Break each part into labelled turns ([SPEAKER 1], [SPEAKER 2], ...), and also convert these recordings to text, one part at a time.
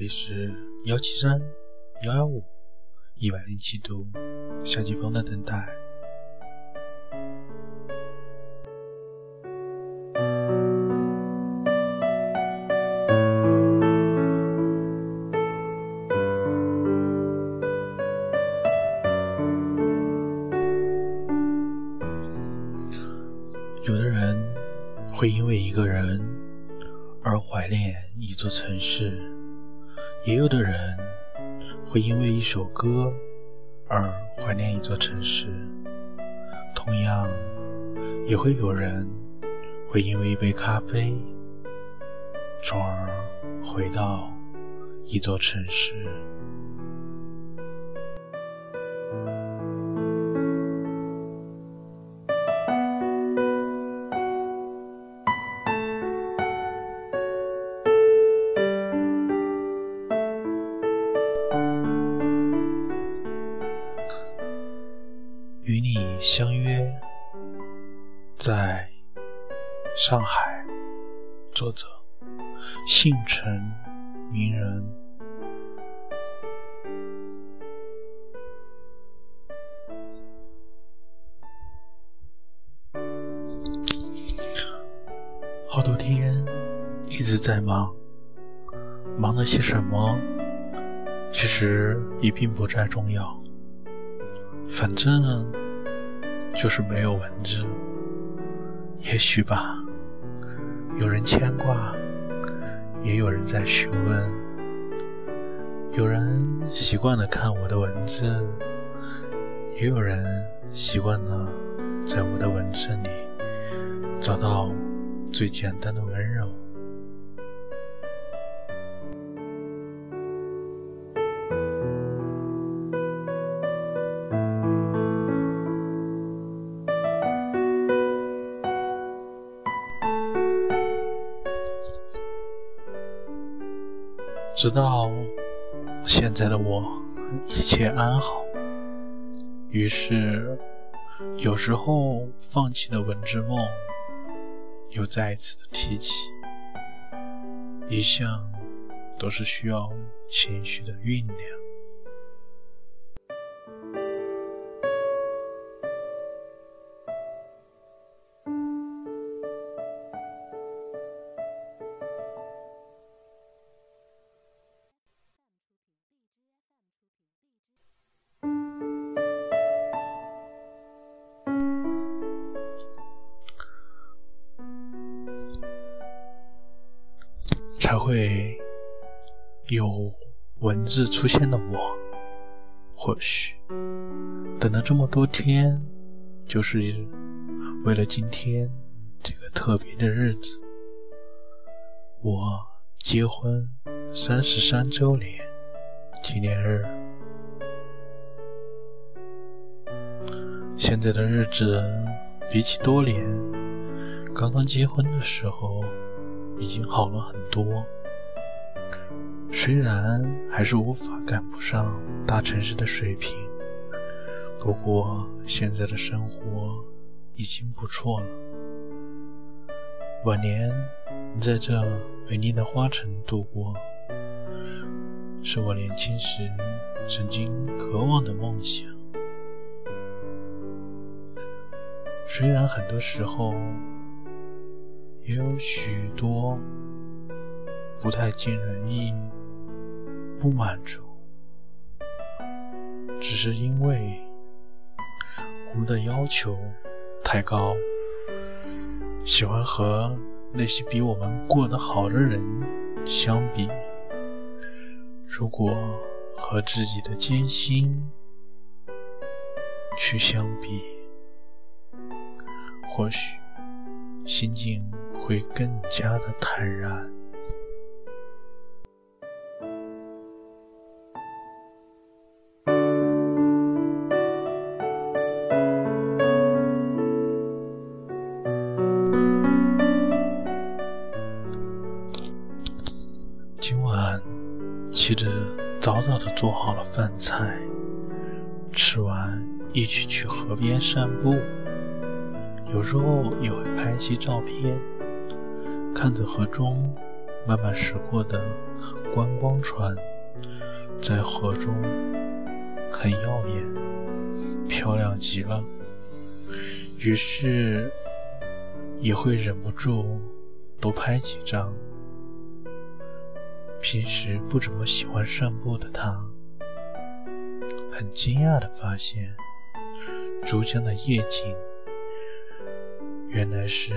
[SPEAKER 1] 里是幺七三幺幺五一百零七度夏季风的等待。有的人会因为一个人而怀念一座城市，也有的人会因为一首歌而怀念一座城市。同样，也会有人会因为一杯咖啡，从而回到一座城市。相约在上海，作者姓陈名人。好多天一直在忙，忙了些什么，其实也并不太重要。反正就是没有文字，也许吧。有人牵挂，也有人在询问。有人习惯了看我的文字，也有人习惯了在我的文字里找到最简单的温柔。直到现在的我一切安好，于是有时候放弃的文字梦又再一次的提起，一向都是需要情绪的酝酿。才会有文字出现的我，或许等了这么多天，就是为了今天这个特别的日子。我结婚三十三周年纪念日，现在的日子比起多年刚刚结婚的时候。已经好了很多，虽然还是无法赶不上大城市的水平，不过现在的生活已经不错了。晚年在这美丽的花城度过，是我年轻时曾经渴望的梦想。虽然很多时候。也有许多不太尽人意、不满足，只是因为我们的要求太高，喜欢和那些比我们过得好的人相比。如果和自己的艰辛去相比，或许心境。会更加的坦然。今晚妻子早早的做好了饭菜，吃完一起去河边散步，有时候也会拍些照片。看着河中慢慢驶过的观光船，在河中很耀眼，漂亮极了。于是也会忍不住多拍几张。平时不怎么喜欢散步的他，很惊讶地发现，珠江的夜景原来是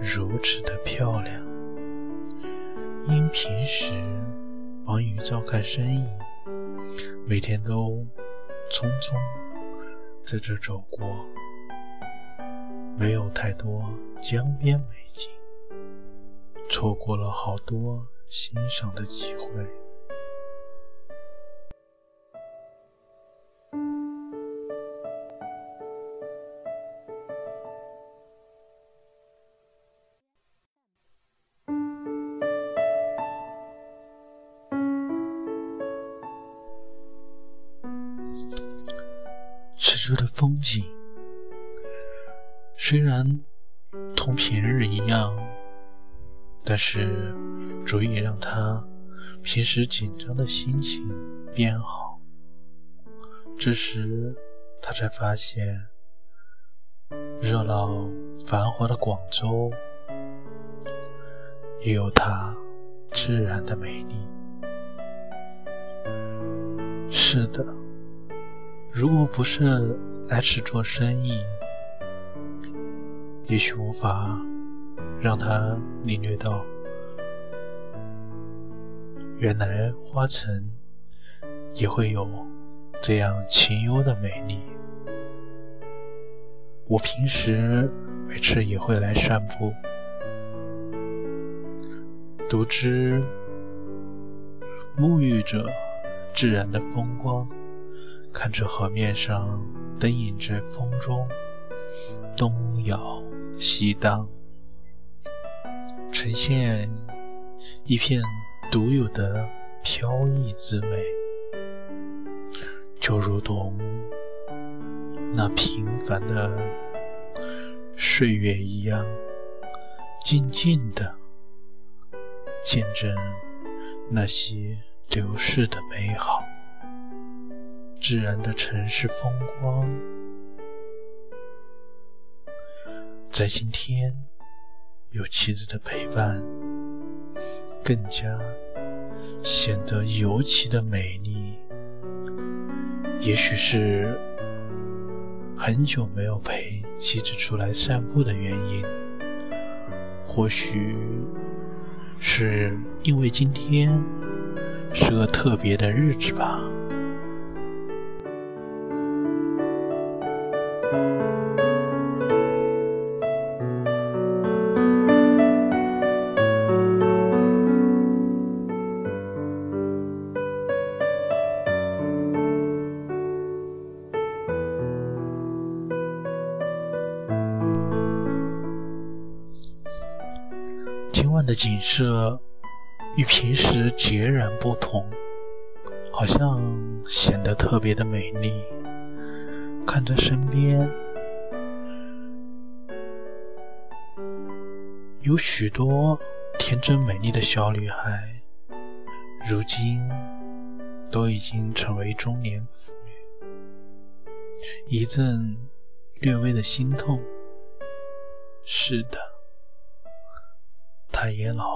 [SPEAKER 1] 如此的漂亮。因平时忙于照看生意，每天都匆匆在这走过。没有太多江边美景，错过了好多欣赏的机会。此处的风景。虽然同平日一样，但是足以让他平时紧张的心情变好。这时，他才发现，热闹繁华的广州也有它自然的美丽。是的，如果不是来此做生意，也许无法让他领略到，原来花城也会有这样清幽的美丽。我平时每次也会来散步，独自沐浴着自然的风光，看着河面上灯影在风中东摇。西荡，呈现一片独有的飘逸之美，就如同那平凡的岁月一样，静静的见证那些流逝的美好，自然的城市风光。在今天有妻子的陪伴，更加显得尤其的美丽。也许是很久没有陪妻子出来散步的原因，或许是因为今天是个特别的日子吧。今晚的景色与平时截然不同，好像显得特别的美丽。看着身边有许多天真美丽的小女孩，如今都已经成为中年妇女，一阵略微的心痛。是的。他也老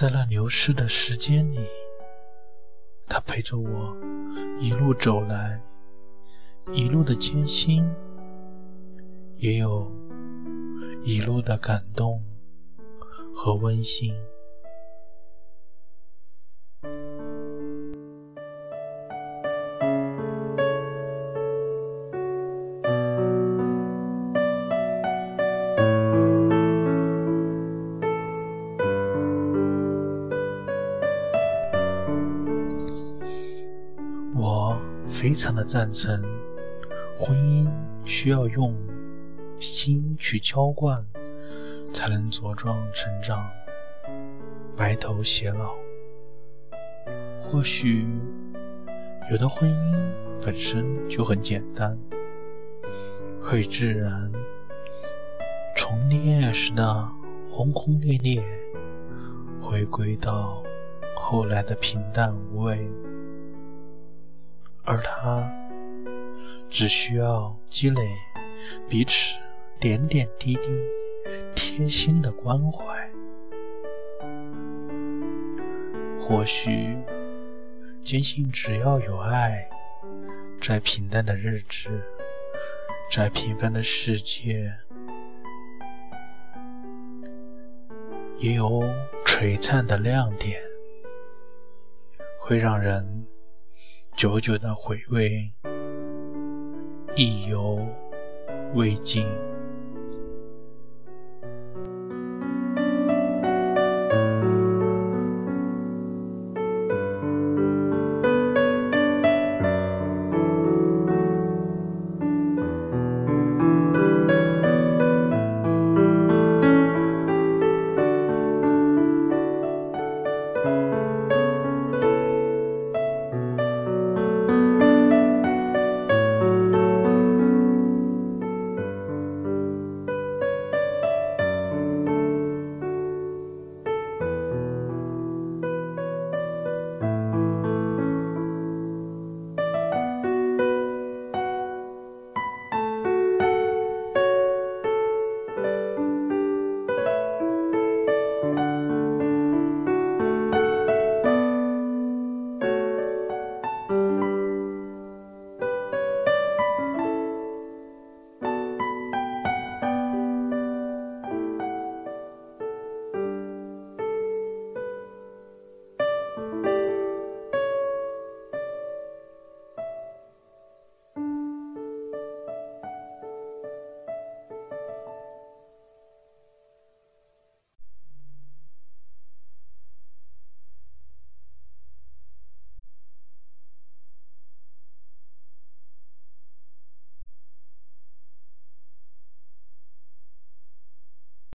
[SPEAKER 1] 在那流逝的时间里，他陪着我一路走来，一路的艰辛，也有一路的感动。和温馨。非常的赞成，婚姻需要用心去浇灌。才能茁壮成长，白头偕老。或许，有的婚姻本身就很简单，可以自然从恋爱时的轰轰烈烈，回归到后来的平淡无味，而他只需要积累彼此点点滴滴贴心的关怀，或许。坚信，只要有爱，在平淡的日子，在平凡的世界，也有璀璨的亮点，会让人久久的回味，意犹未尽。